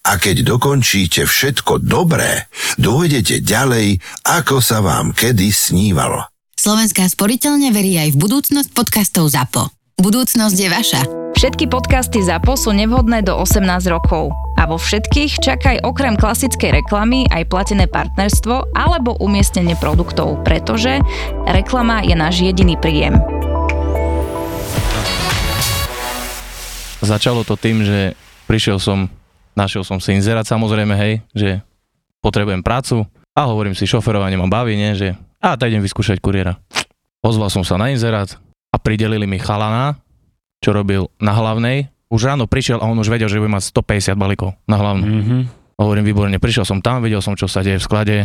A keď dokončíte všetko dobré, dojdete ďalej, ako sa vám kedy snívalo. Slovenská sporiteľne verí aj v budúcnosť podcastov ZAPO. Budúcnosť je vaša. Všetky podcasty ZAPO sú nevhodné do 18 rokov. A vo všetkých čakaj okrem klasickej reklamy aj platené partnerstvo alebo umiestnenie produktov, pretože reklama je náš jediný príjem. Začalo to tým, že prišiel som, našiel som si inzerát samozrejme, hej, že potrebujem prácu a hovorím si, šoferovanie ma baví, nie, že a tak idem vyskúšať kuriéra. Ozval som sa na inzerát a pridelili mi chalana, čo robil na hlavnej. Už ráno prišiel a on už vedel, že bude mať 150 balíkov na hlavnú. Mm-hmm. Hovorím, výborne, prišiel som tam, videl som, čo sa deje v sklade.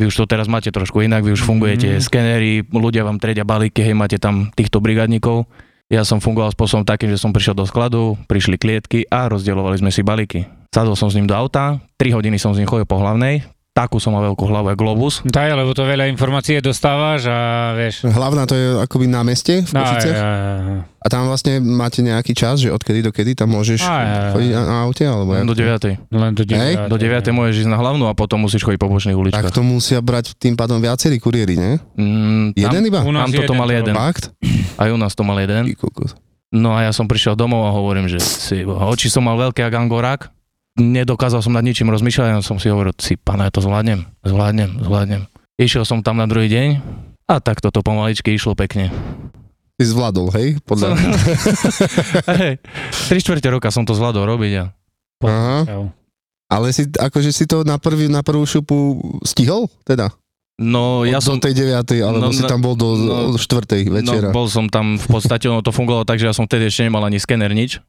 Vy už to teraz máte trošku inak, vy už fungujete, Mhm. skenery, ľudia vám tredia balíky, hej, máte tam týchto brigadníkov. Ja som fungoval spôsobom takým, že som prišiel do skladu, prišli klietky a rozdielovali sme si balíky. Sadol som s ním do auta, 3 hodiny som s ním chodil po hlavnej, takú som mal veľkú hlavu, globus. Daj, lebo to veľa informácií dostávaš a vieš. Hlavná to je akoby na meste v Košiciach? aj, aj, aj. A tam vlastne máte nejaký čas, že odkedy do kedy tam môžeš Aj, aj, aj. chodiť na, na aute? Alebo Len do to? 9. Len do Hej, 9. Do 9. môžeš ísť na hlavnú a potom musíš chodiť po bočných Tak uličkách. to musia brať tým pádom viacerí kuriéri, nie? Mm, Jeden iba? U nás tam toto jeden mal jeden. Fakt? Aj u nás to mal jeden. No a ja som prišiel domov a hovorím, že si, oči som mal veľké ako angorák. Nedokázal som nad ničím rozmýšľať, som si hovoril, si pána, ja to zvládnem, zvládnem, zvládnem. Išiel som tam na druhý deň a tak toto pomaličky išlo pekne. Ty zvládol, hej? Podľa... Hej, 3 čtvrte roka som to zvládol robiť a Aha. Ale si, akože si to na, prvý, na prvú šupu stihol? Teda? no ja Od som... do tej 9. alebo No, si no, tam bol do no, 4. večera? No, bol som tam v podstate, ono to fungovalo tak, že ja som vtedy ešte nemal ani skener nič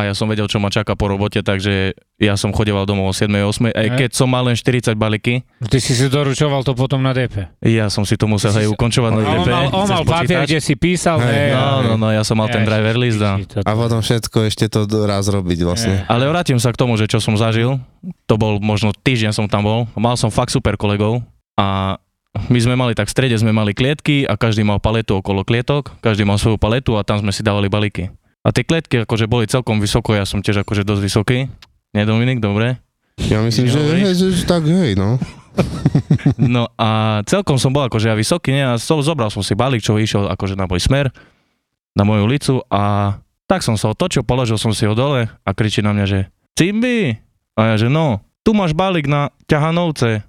a ja som vedel, čo ma čaká po robote, takže ja som chodeval domov o 7. 8. Aj Ne? keď som mal len 40 balíky, Ty si si doručoval to potom na DP. ja som si to musel hej si- ukončovať na on DP. mal, on mal papier, kde si písal. Hej, No, no, no, ja som mal ten driver list a... A potom všetko ešte to raz robiť vlastne. Ale vrátim sa k tomu, že čo som zažil. To bol možno týždeň som tam bol. Mal som fakt super kolegov a my sme mali tak v strede sme mali klietky a každý mal paletu okolo klietok, každý mal svoju paletu a tam sme si dávali balíky. A tie klietky akože boli celkom vysoko, ja som tiež akože dosť vysoký. Nie Dominik, dobre? Ja myslím, že, hej, že tak hej, no. No a celkom som bol akože ja vysoký, nie? A so, zobral som si balík, čo išiel akože na môj smer, na moju ulicu a tak som sa otočil, položil som si ho dole a kričí na mňa, že Cimby! A ja, že no, tu máš balík na ťahanovce.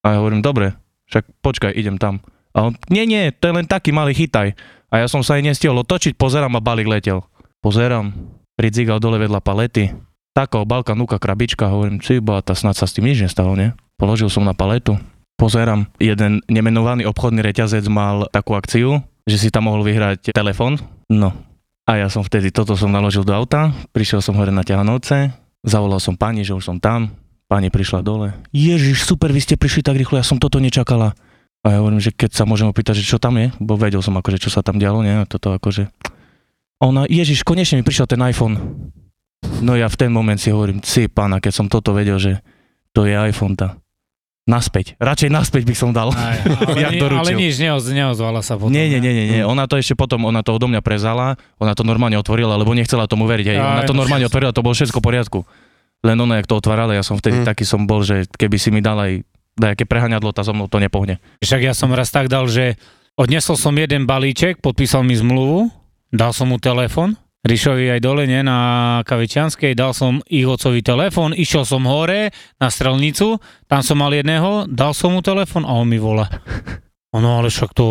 A ja hovorím, dobre, však počkaj, idem tam. A on, nie, nie, to je len taký malý chytaj. A ja som sa aj nestihol otočiť, pozerám a balík letel. Pozerám, pridzigal dole vedľa palety. Taká obalka, nuka, krabička, hovorím, ciba, tá snad sa s tým nič nestalo, nie? Položil som na paletu, pozerám, jeden nemenovaný obchodný reťazec mal takú akciu, že si tam mohol vyhrať telefón. No. A ja som vtedy toto som naložil do auta, prišiel som hore na ťahanovce, zavolal som pani, že už som tam, pani prišla dole. Ježiš, super, vy ste prišli tak rýchlo, ja som toto nečakala. A ja hovorím, že keď sa môžem opýtať, že čo tam je, bo vedel som akože, čo sa tam dialo, nie, toto akože. Ona, Ježiš, konečne mi prišiel ten iPhone. No ja v ten moment si hovorím, si pána, keď som toto vedel, že to je iPhone tá. Naspäť. Radšej naspäť by som dal. Aj, ale, doručil. ale nič neoz, neozvala sa potom. Nie, nie, nie, nie, nie. Ona to ešte potom, ona to odo mňa prezala, ona to normálne otvorila, lebo nechcela tomu veriť. Hej. Ona Aj, to no normálne otvorila, to bolo všetko v poriadku. Len ona, jak to otvárala, ja som vtedy Mm. taký som bol, že keby si mi dal aj nejaké prehaňadlo, tá so mnou to nepohne. Však ja som raz tak dal, že odnesol som jeden balíček, podpísal mi zmluvu, dal som mu telefon, Rišovi aj dole, nie, na Kavičianskej, dal som ich otcovi telefon, išiel som hore na strelnicu, tam som mal jedného, dal som mu telefon a on mi volá. Ono, ale však to,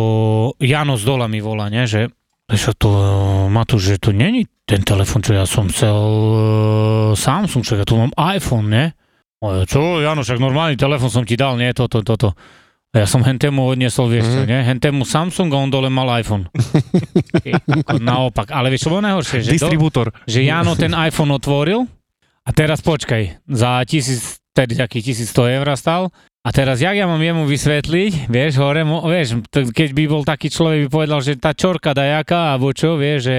Jano z dola mi volá, nie, že však to, Matúš, že to není ten telefon, čo ja som chcel uh, Samsung, však ja tu mám iPhone, nie? A čo, Jano, však normálny telefon som ti dal, nie, toto, toto. A ja som hentému odniesol, vieš čo, Mhm. nie? Hentému Samsung a on dole mal iPhone. Naopak. Ale vieš čo bolo najhoršie? Že, do, Distribútor. že Jano ten iPhone otvoril a teraz počkaj, za tisíc, tedy taký 1100 eur stal a A teraz, jak ja mám jemu vysvetliť, vieš, hore, mo, vieš, t- keď by bol taký človek, by povedal, že tá čorka dajaká, alebo čo, vieš, že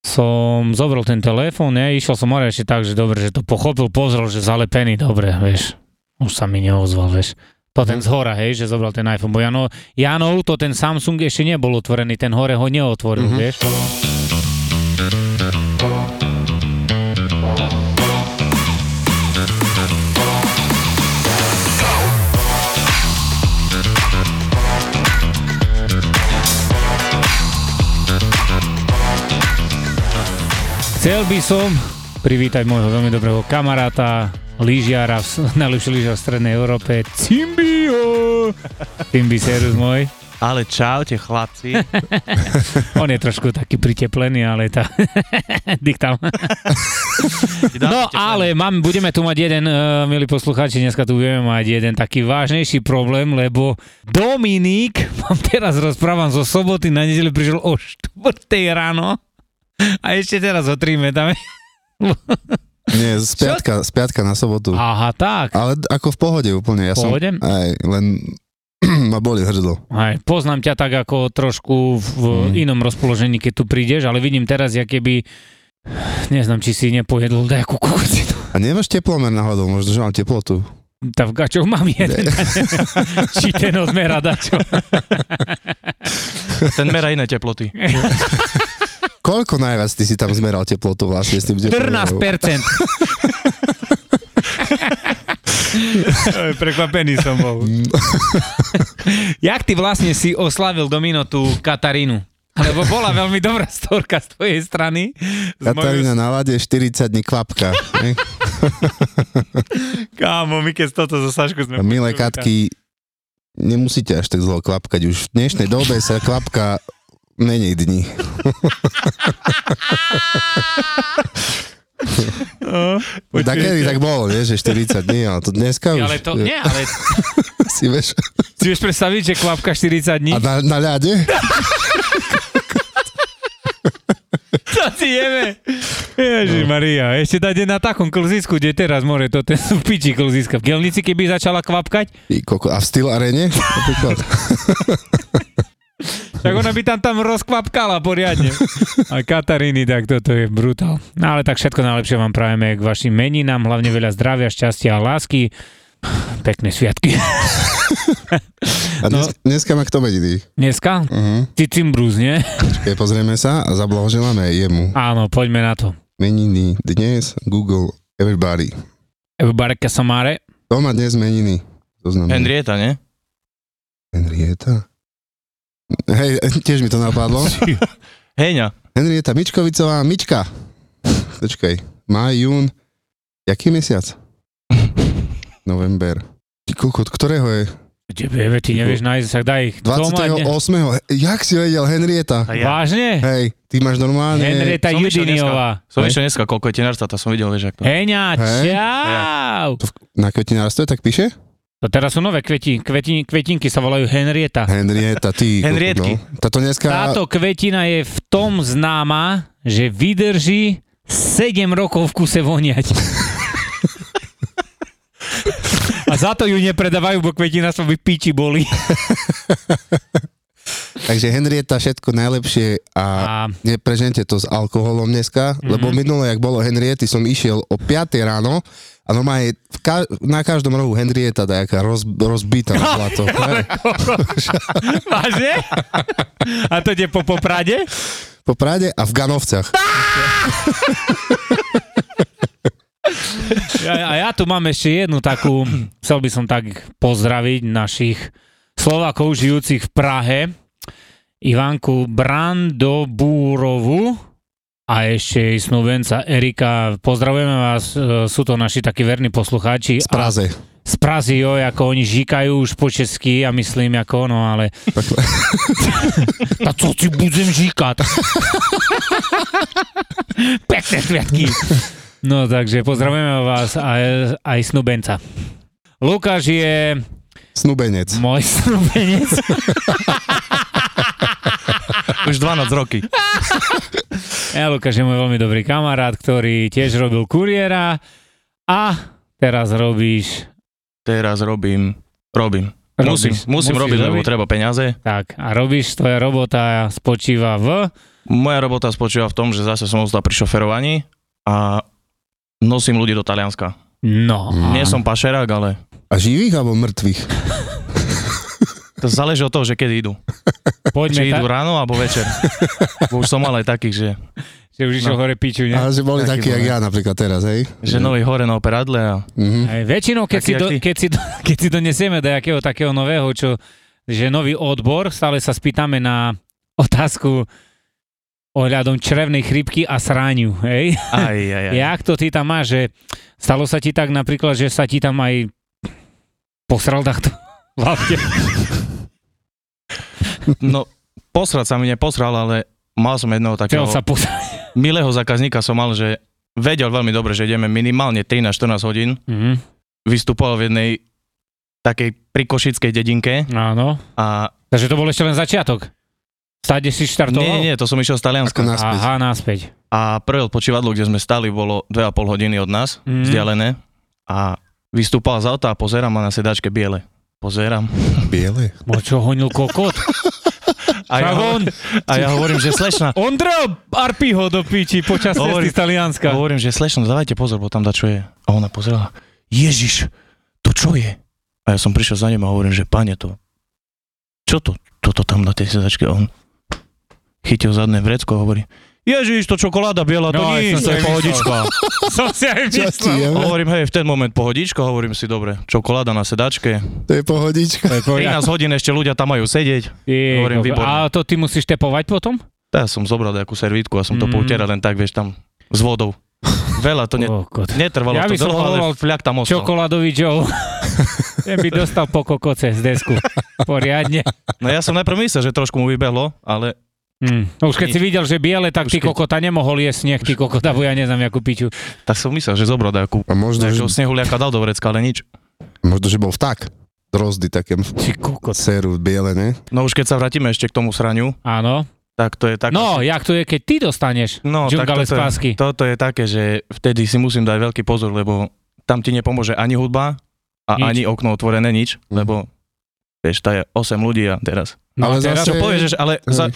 som zobral ten telefón, ne, išiel som hore ešte tak, že dobre, že to pochopil, pozrel, že zalepený, dobre, vieš, už sa mi neozval, vieš. To ten z hora, hej, že zobral ten iPhone, bo Jano, Janov, to ten Samsung ešte nebol otvorený, ten hore ho neotvoril, Mhm. vieš. Chcel by som privítať môjho veľmi dobrého kamaráta, lyžiara, najlepší lyžiar v Strednej Európe, Cimbio! Cimbi, serus môj. Ale čaute chlapci. On je trošku taký priteplený, ale tá... Diktam. No ale mám, budeme tu mať jeden, uh, milí poslucháči, dneska tu budeme mať jeden taký vážnejší problém, lebo Dominik, vám teraz rozprávam zo soboty na nedelu, prišiel o 4 ráno a ešte teraz ho tríme tam. Nie, z piatka, z piatka na sobotu. Aha, tak. Ale ako v pohode úplne. Ja Pohode? som, aj, len ma boli hrdlo. Aj, poznám ťa tak ako trošku v Mm. inom rozpoložení, keď tu prídeš, ale vidím teraz, jak keby neznám, či si nepojedol nejakú kukucinu. A nemáš teplomer náhodou, možno, že mám teplotu. Tam v gačoch mám jeden. či ten odmera dačo. Ten merá iné teploty. Koľko najviac ty si tam zmeral teplotu vlastne s tým teplomerom? 14%. Oj, Prekvapený som bol. Jak ty vlastne si oslavil Domino tú Katarínu? Lebo bola veľmi dobrá storka z tvojej strany. Katarína na lade 40 dní kvapka. Kámo, my keď toto zo Sašku sme... A milé Katky, nemusíte až tak zlo kvapkať. Už v dnešnej dobe sa kvapka menej dní. No, Tak kedy tak bolo, vieš, že 40 dní, ale to dneska už... ale to, nie, ale Si vieš, si vieš predstaviť, že kvapka 40 dní? a na, na ľade? To si jeme. Ježi Maria, ešte dať na takom klzisku, kde teraz more, to ten piči klziska. V Gelnici, keby začala kvapkať, Ty koko, a v styl arene? Tak ona by tam tam rozkvapkala poriadne. A Kataríny, tak toto je brutál. No ale tak všetko najlepšie vám prajeme k vašim meninám, hlavne veľa zdravia, šťastia a lásky. Pekné sviatky. A dnes, dneska má kto mediny? Dneska? Uh-huh. Cicimbrus, nie? Keď pozrieme sa a zablahoželáme jemu. Áno, poďme na to. Meniny dnes, Google, everybody. Barka Samare. Kto má dnes meniny? To znamená Henrieta, nie? Henrieta? Hej, tiež mi to napadlo. Heňa. Henrieta Mičkovicová, Mička. Počkaj, maj, jún, jaký mesiac? November. Ty kokot, ktorého je? Tebe, ty nevieš nájsť, tak daj. Dne- 28. Jak si vedel, Henrieta? A ja. Vážne? Hej, ty máš normálne... Henrieta Judiniová. Som išiel dneska, koľko je tenárstva, to som videl, vieš, ako to. Heňa, Hej. čau! To v- Na kvetinárstve tak píše? To teraz sú nové kveti, kveti, kvetinky, sa volajú Henrieta. Henrieta, ty. Henrietky. No. Táto dneska... Táto kvetina je v tom známa, že vydrží 7 rokov v kuse voniať. A za to ju nepredávajú, bo kvetina sa by piči boli. Takže Henrieta všetko najlepšie a A neprežente to s alkoholom dneska, mm-hmm. lebo minule, jak bolo Henriety, som išiel o 5 ráno a normálne ka- na každom rohu Henrieta dajaká roz- rozbitá na zlato. vážne? A to ide po Poprade? po Prade a v Ganovcach. Ja, a ja tu mám ešte jednu takú, chcel by som tak pozdraviť našich Slovákov žijúcich v Prahe, Ivanku Brandobúrovu a ešte jej snúbenca Erika. Pozdravujeme vás, e, sú to naši takí verní poslucháči. Z Praze. Z Prazy, jo, ako oni žíkajú už po česky a myslím ako ono, ale... A co ti budem žíkať? Pekné sviatky. No takže pozdravujeme vás aj, aj snúbenca. Lukáš je Snubenec. môj snúbenec. Už 12 roky. Ja, Lukáš je môj veľmi dobrý kamarát, ktorý tiež robil kuriéra a teraz robíš Teraz robím Robím. Musím, Robíš- musím musíš robiť, lebo robiť? treba peniaze. Tak, a robíš, tvoja robota spočíva v... Moja robota spočíva v tom, že zase som ostal pri šoferovaní a nosím ľudí do Talianska. No. Nie som pašerák, ale A živých alebo mŕtvych? to záleží od toho, že kedy idú. Poďme Či ta- idú ráno alebo večer. Bo už som mal aj takých, že, že už išiel No. hore piču, ne? Ale že boli Taký takí, jak bol, ja napríklad teraz, hej? že noví hore na operadle a Mhm. Aj väčšinou, keď Taký si, do, keď, si, do- keď si donesieme do jakého takého nového, čo, že nový odbor, stále sa spýtame na otázku ohľadom črevnej chrypky a sráňu, hej? aj, aj, aj. Jak to ty tam máš, že stalo sa ti tak napríklad, že sa ti tam aj posral takto v? No, posrať sa mi neposral, ale mal som jedného takého Chcel sa posrať. milého zákazníka som mal, že vedel veľmi dobre, že ideme minimálne 13-14 hodín. Mhm. Vystupoval v jednej takej prikošickej dedinke Áno. a Takže to bol ešte len začiatok. Stáde si štartoval? nie, nie, to som išiel z Talianska. Naspäť. Aha, naspäť. A prvé odpočívadlo, kde sme stali, bolo 2,5 hodiny od nás, mm. vzdialené. A vystúpal z auta a pozerám a na sedačke biele. Pozerám. Biele. Bo čo honil kokot? A ja, Však ho- on, a ja hovorím, že slečna, Ondra Arpiho do piči počas Hovorí- cesty z Talianska. hovorím, že slečna, dávajte pozor, bo tam čo je. A ona pozerala, Ježiš, to čo je? A ja som prišiel za ním a hovorím, že pane to, čo to, toto tam na tej sedačke? A on chytil zadné vrecko a hovorí, Ježiš, to čokoláda biela, to No, nič, to je pohodička. Som si aj myslel. hovorím, hej, v ten moment pohodička, hovorím si, dobre, čokoláda na sedačke, To je pohodička. 13 hodín ešte ľudia tam majú sedieť. Je, Hovorím, výborné. a to ty musíš tepovať potom? Ja som zobral nejakú servítku a som to Mm. poutieral len tak, vieš, tam s vodou. Veľa to ne, Kokot. netrvalo Ja by to som dlho, ale fľak tam ostal. Čokoládový Joe. Ten by dostal po kokoce z desku. Poriadne. No ja som najprv myslel, že trošku mu vybehlo, ale Hm. Už keď si videl, že biele, tak Už ty keď- kokota nemohol jesť sneh, ty kokota, bo ja neznám, jakú piču. tak som myslel, že zobral nejakú, A možno, že, nejakého snehuliaka dal do vrecka, ale nič. možno, že bol vták. Drozdy také Ty kokot. séru biele, ne? No už keď sa vrátime ešte k tomu sraniu, Áno. tak to je tak... No, jak to je, keď ty dostaneš no džungale z toto, pásky. je, toto je také, že vtedy si musím dať veľký pozor, lebo tam ti nepomôže ani hudba a Nič. ani okno otvorené, nič, lebo vieš, tá je 8 ľudí a teraz... No, ale teraz, Čo zase- povieš, že- ale za,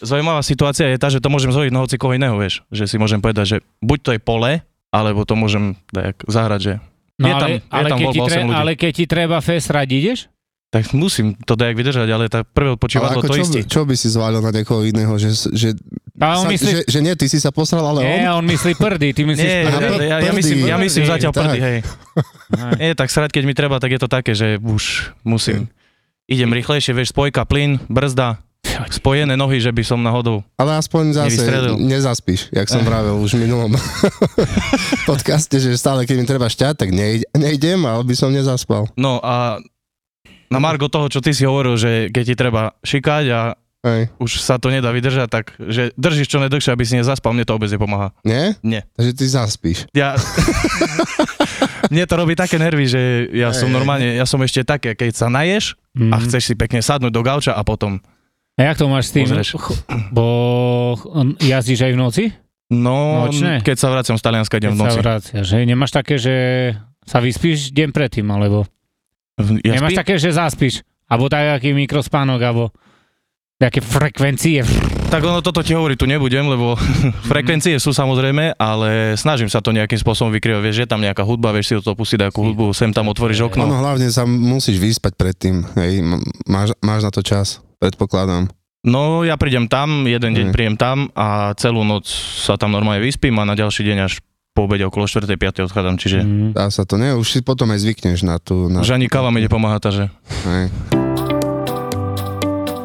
zaujímavá situácia je tá, že to môžem zhodiť na hoci koho iného, vieš. Že si môžem povedať, že buď to je pole, alebo to môžem tak zahrať, že no, je ale, tam- je ale, tam keď voľba ti tre, 8 ľudí. ale keď ti treba fesrať, ideš? tak musím to dajak vydržať, ale tá prvé Ale odpočívadlo ako to čo, istí. čo by si zvalil na niekoho iného? Že, že, A on sa, myslí, že, že nie, ty si sa posral, ale nie, on? on myslí prdy, ty myslíš Nie, prdy. ja, ja, ja, myslím, ja myslím Prdy, zatiaľ tak. prdy, hej. Nie, tak srať, keď mi treba, tak je to také, že už musím. Idem rýchlejšie, vieš, spojka, plyn, brzda, spojené nohy, že by som náhodou... Ale aspoň zase nezaspíš, jak som vravel už v minulom podcaste, že stále keď mi treba šťať, tak nej, nejdem, ale by som nezaspal. No a na margo toho, čo ty si hovoril, že keď ti treba šikať a Hej. už sa to nedá vydržať, tak že držíš čo najdlhšie, aby si nezaspal, mne to vôbec nepomáha. Nie? Nie. Takže ty zaspíš. Ja... mne to robí také nervy, že ja som normálne, ja som ešte také, keď sa naješ Mm. a chceš si pekne sadnúť do gauča a potom A jak to máš s tým? Pozrieš. Bo jazdíš aj v noci? No, Nočné? keď sa vraciam z Talianska, idem v Keď noci. sa vraciaš, hej? Nemáš také, že sa vyspíš deň predtým, alebo Ja nemáš spím, také, že zaspíš? Alebo taký mikrospánok, alebo nejaké frekvencie. tak ono toto ti hovorí, tu nebudem, lebo frekvencie sú samozrejme, ale snažím sa to nejakým spôsobom vykryvať. Vieš, je tam nejaká hudba, vieš si do toho pustiť nejakú hudbu, sem tam otvoríš okno. Ono hlavne sa musíš vyspať predtým. Hej, máš, máš na to čas, predpokladám. No, ja prídem tam, jeden deň Mm. príjem tam a celú noc sa tam normálne vyspím a na ďalší deň až po obede okolo 4. 5. odchádzam, čiže Mm. Dá sa to, ne? Už si potom aj zvykneš na tú... Na, už ani káva mi nepomáha, takže hej.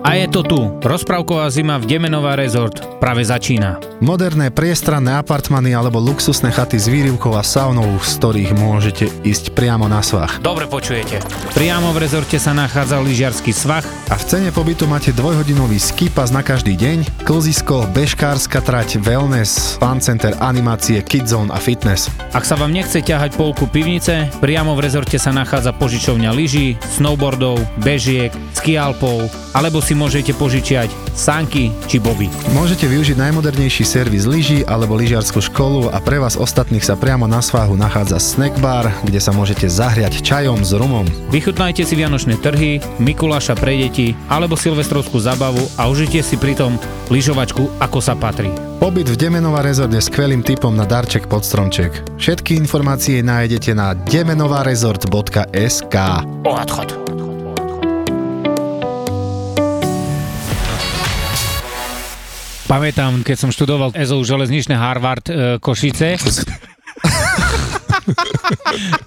A je to tu. Rozprávková zima v Demenová rezort práve začína. Moderné priestranné apartmany alebo luxusné chaty s výrivkou a saunou, z ktorých môžete ísť priamo na svach. Dobre počujete. Priamo v rezorte sa nachádza lyžiarsky svah, A v cene pobytu máte dvojhodinový ski pass na každý deň, klzisko, bežkárska trať, wellness, fan center, animácie, kidzone a fitness. Ak sa vám nechce ťahať polku pivnice, priamo v rezorte sa nachádza požičovňa lyží, snowboardov, bežiek, skialpov, alebo si si môžete požičiať sanky či boby. Môžete využiť najmodernejší servis lyží alebo lyžiarskú školu a pre vás ostatných sa priamo na svahu nachádza snack bar, kde sa môžete zahriať čajom s rumom. Vychutnajte si vianočné trhy, Mikuláša pre deti alebo silvestrovskú zabavu a užite si pritom lyžovačku ako sa patrí. Pobyt v Demenová rezort je skvelým typom na darček pod stromček. Všetky informácie nájdete na demenovarezort.sk Odchod. Pamätám, keď som študoval EZO železničné Harvard e, Košice,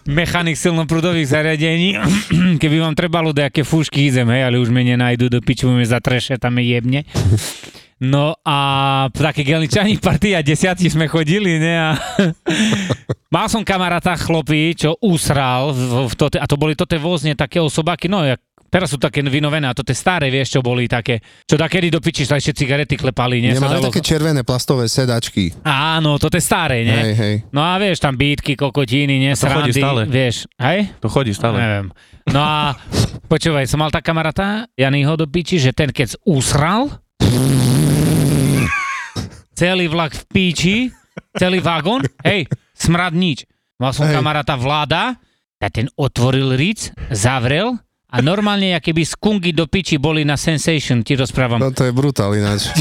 mechanik silnoprúdových zariadení, keby vám trebalo nejaké fúšky, idem, hej, ale už me nenajdu do piču, me zatreše, tam je jebne. No a také gelničani partia desiatí sme chodili, ne? A mal som kamaráta chlopy, čo usral v, v tote, a to boli tote vozne také osobaky, no jak Teraz sú také vynovené a to tie staré, vieš, čo boli také, čo takedy do piči sa ešte cigarety klepali, nie? Nemali dalo- také červené plastové sedačky. Áno, to je staré, nie? Hej, hej. No a vieš, tam bítky, kokotiny, nie, to chodí srandy, stále. vieš, hej? To chodí stále. Neviem. No a počúvaj, som mal tak kamaráta, Janýho do piči, že ten keď usral, celý vlak v píči, celý vagón, hej, smrad nič. Mal som Hej. kamaráta vláda, a ten otvoril ric, zavrel a normálne, aké by skungy do piči boli na Sensation, ti rozprávam. No to je brutál ináč.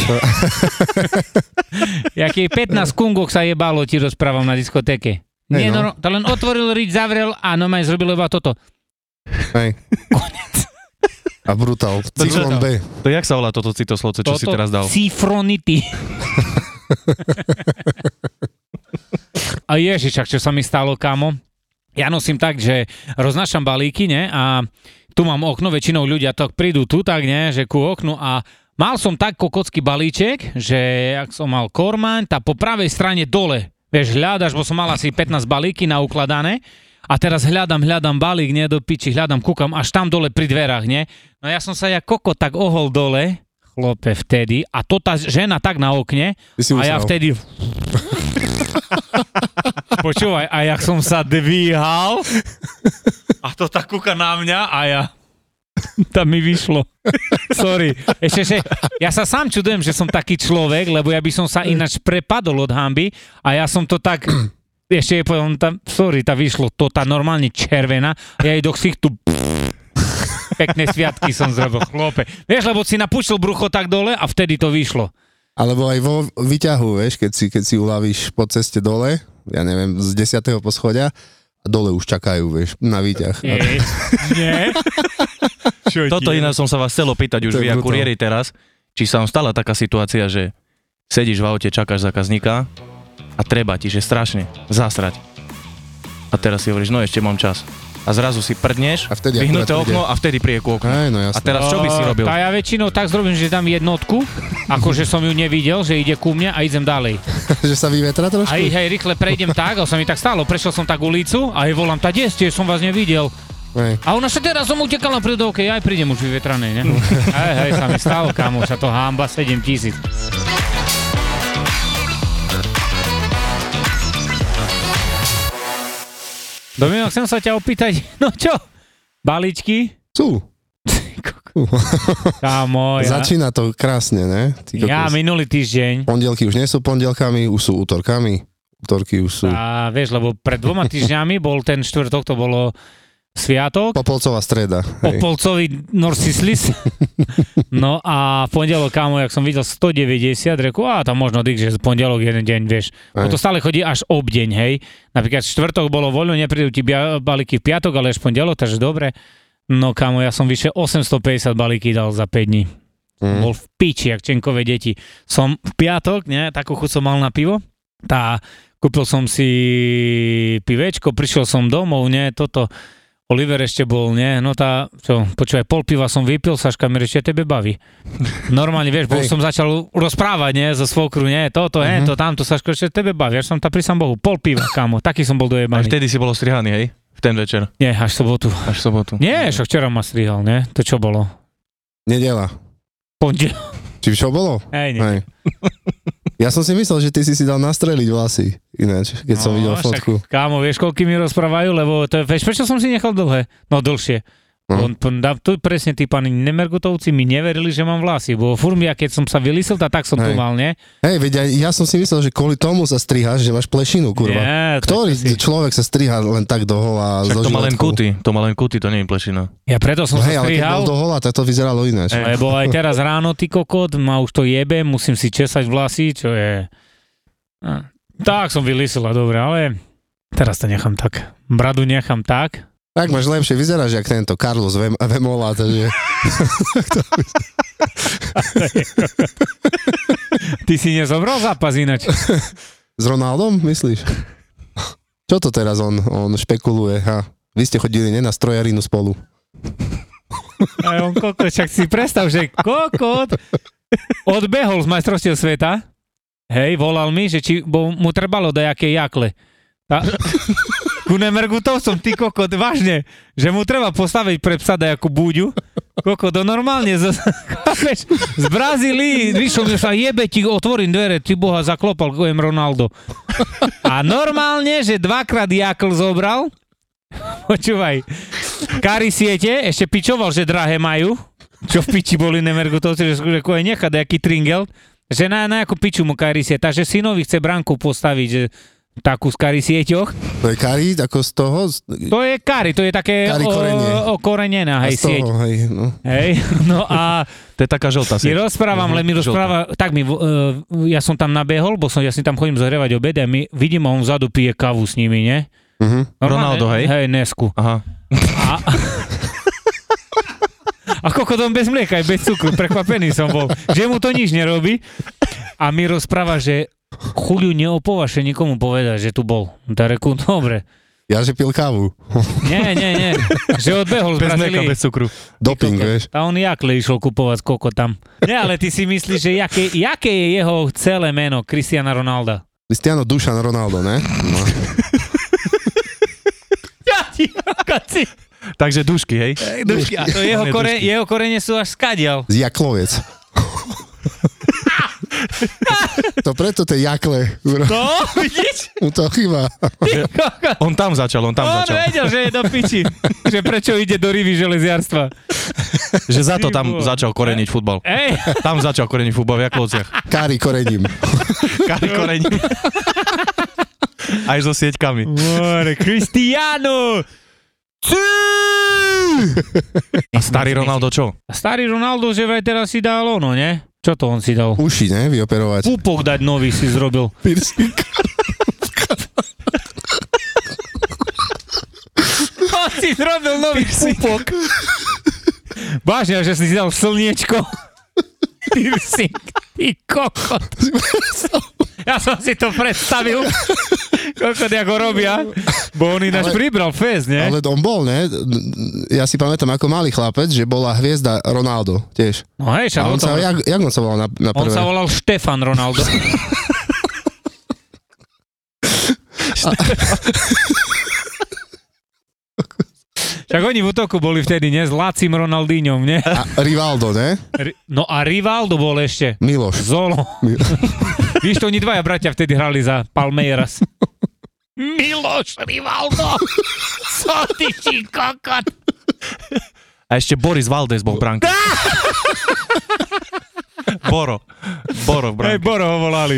Jaký 15 kungok sa jebalo, ti rozprávam na diskotéke. Nie, Hej, no. no. to len otvoril rič, zavrel a normálne zrobil iba toto. Hej. A brutál. Cyklon B. To jak sa volá toto citoslovce, čo si toto teraz dal? Cifronity. a ježiš, čo sa mi stalo, kámo? Ja nosím tak, že roznášam balíky, ne? A tu mám okno, väčšinou ľudia tak prídu tu tak, ne? Že ku oknu a mal som tak kokocký balíček, že ak som mal kormaň, tá po pravej strane dole, vieš, hľadaš, bo som mal asi 15 balíky naukladané a teraz hľadám, hľadám balík, nie, do piči, hľadám, kúkam až tam dole pri dverách, nie? No ja som sa ja koko tak ohol dole, chlope vtedy, a to tá žena tak na okne, a ja vtedy... Počúvaj, a jak som sa dvíhal, to tak kúka na mňa a ja... Tam mi vyšlo. Sorry. Ešte, že ja sa sám čudujem, že som taký človek, lebo ja by som sa ináč prepadol od hamby a ja som to tak... Ešte je povedal, tam, sorry, tá vyšlo, to tá normálne červená, ja jej do ksichtu pekné sviatky som zrobil, chlope. Vieš, lebo si napúštil brucho tak dole a vtedy to vyšlo. Alebo aj vo výťahu, vieš, keď si, keď si uľavíš po ceste dole, ja neviem, z 10. poschodia, a dole už čakajú, vieš, na výťah. Nie. Nie. Čo Toto iná som sa vás chcel opýtať už vy ako brutál. kuriéri teraz, či sa vám stala taká situácia, že sedíš v aute, čakáš zákazníka a treba ti, že strašne, zasrať. A teraz si hovoríš, no ešte mám čas. A zrazu si prdneš, A vtedy vyhnuté okno a vtedy príde ku oknu. Hej, no A jasné. teraz čo by si robil? Tá ja väčšinou tak zrobím, že dám jednotku, akože som ju nevidel, že ide ku mne a idem ďalej. že sa vyvetra trošku? A hej, rýchle prejdem tak, a sa mi tak stalo, prešiel som tak ulicu a jej volám, tá kde ste, som vás nevidel. Hej. A ona sa teraz som utekala pred OK, aj prídem už vyvetranej, ne? Hej, hej, sa mi stalo, kamo, sa to hamba 7 Domino, chcem sa ťa opýtať, no čo? Balíčky? Sú. Kámo, ja, Začína to krásne, ne? Ty ja minulý týždeň Pondelky už nie sú pondelkami, už sú útorkami. Útorky už sú a vieš, lebo pred dvoma týždňami bol ten štvrtok, to bolo sviatok, popolcová streda. Hej. Popolcový Norsislis. No a v pondelok, kámo, jak som videl 190, reku, a tam možno dyk, že pondelok jeden deň, vieš. Hej. To stále chodí až obdeň, hej. Napríklad štvrtok bolo voľno, neprídu ti balíky v piatok, ale až pondelok, takže dobre. No kámo, ja som vyše 850 balíky dal za 5 dní. Mm. Bol v piči, jak čenkové deti. Som v piatok, ne, takú chuť som mal na pivo. Tá, kúpil som si pivečko, prišiel som domov, ne, toto. Oliver ešte bol, nie? No tá, čo, počúvaj, pol piva som vypil, Saška mi ešte tebe baví. Normálne, vieš, bo už Hej. som začal rozprávať, nie, zo svokru, nie, toto, mm-hmm. to, tamto, Saško, ešte tebe baví, až som tam pri Bohu, pol piva, kámo, taký som bol A dojebaný. vtedy si bol ostrihaný, hej? V ten večer, Nie, až sobotu. až sobotu. Nie, však včera ma strihal, nie? To čo bolo? Nedela. Pondelok. Či čo bolo? Hej, nie. Hej. Ja som si myslel, že ty si si dal nastreliť vlasy. Ináč, keď som videl No, však, fotku. Kámo, vieš, koľky mi rozprávajú, lebo to je, vieš, prečo som si nechal dlhé? No dlhšie. No. On, tu presne tí pani Nemergutovci mi neverili, že mám vlasy, bo furt mi, a keď som sa vylisil, tak som tu Hej. mal, nie? Hej, veď ja som si myslel, že kvôli tomu sa striháš, že máš plešinu, kurva. Nie, Ktorý si- človek sa striha len tak do hola Však to má len kuty, to má len kuty, to nie je plešina. Ja preto som No hej, sa ale keď strihal, bol do hola, tak to vyzeralo ináč. lebo aj teraz ráno, ty kokot, ma už to jebe, musím si česať vlasy, čo je... Tak som vylisila, dobre, ale teraz to nechám tak. Bradu nechám tak. Tak máš lepšie, vyzeráš jak tento Carlos Vem, Vemola, takže... Ty si nezobral zápas inač. S Ronaldom, myslíš? Čo to teraz on, on špekuluje, ha? Vy ste chodili ne na strojarinu spolu. A on kokot, však si predstav, že kokot odbehol z majstrovstiev sveta, hej, volal mi, že či bo mu trebalo dajaké jakle. A, ku Nemergutovcom, ty kokot, vážne, že mu treba postaviť pre psa dajakú búďu, kokot, to normálne z, chápeš, z Brazílii, vyšiel mi sa, jebe ti, otvorím dvere, ty boha, zaklopal, kojem Ronaldo. A normálne, že dvakrát jakl zobral, počúvaj, Kari siete, ešte pičoval, že drahé majú, čo v piči boli Nemergutovci, že, že koje nechá nejaký tringel, že na, na akú piču mu Kari sieť, takže synovi chce bránku postaviť, že takú z Kari sieťoch. To je Kari, ako z toho? Z, To je Kari, to je také Kari o, korenie. okorenená, a hej, z sieť. toho, hej, no. Hej, no a To je taká žltá sieť. rozprávam, len mi Mhm, rozpráva, tak mi, uh, ja som tam nabehol, bo som, ja si tam chodím zohrievať obed a my, vidím, a on vzadu pije kavu s nimi, nie? Uh-huh. Normálne, Ronaldo, hej? Hej, Nesku. Aha. A, a kokodom bez mlieka, aj bez cukru, prekvapený som bol, že mu to nič nerobí. A mi rozpráva, že chuľu neopovaše nikomu povedať, že tu bol. Tak reku, dobre. Ja, že pil kávu. Nie, nie, nie. Že odbehol z Bez mlieka, Brazílie. bez cukru. Doping, vieš. A on jakle išiel kupovať koko tam. Nie, ale ty si myslíš, že jaké, jaké je jeho celé meno Cristiana Ronalda? Cristiano Dušan Ronaldo, ne? No. Ja ti, kaci. Takže dušky, hej? Dušky, a to jeho, kore, jeho korene sú až skadial. Z Jaklovec. to preto tie jakle. No, vidíš? Mu to chýba. On tam začal, on tam On začal. vedel, že je do piči. že prečo ide do rivy železiarstva. Že za to tam začal koreniť futbal. Ej, Tam začal koreniť futbal v Jaklovciach. Kári korením. Kari korení. Aj so sieťkami. more, Cristiano! A starý Ronaldo čo? A starý Ronaldo, že vraj teraz si dal ono, ne? Čo to on si dal? Uši, ne? Vyoperovať. Pupok dať nový si zrobil. Piercing. On si zrobil nový pupok. Vážne, že si dal slniečko. Piercing. Ty kokot. Ja som si to predstavil. Kokot, ako robia. Bo on ináč Ale- pribral fest, nie? Ale on bol, ne? Ja si pamätám ako malý chlapec, že bola hviezda Ronaldo tiež. No hej, však A on, on sa, sa, jak, jak on sa volal na, na on prvé? sa volal Štefan Ronaldo. Však oni v útoku boli vtedy, nie? S Lacim Ronaldíňom, nie? A Rivaldo, ne? No a Rivaldo bol ešte. Miloš. Zolo. Víš, to oni dvaja bratia vtedy hrali za Palmeiras. Miloš Rivaldo! Co ty či kokot? A ešte Boris Valdez bol bránke. Boro. Boro v Hej, bránke. Boro ho volali.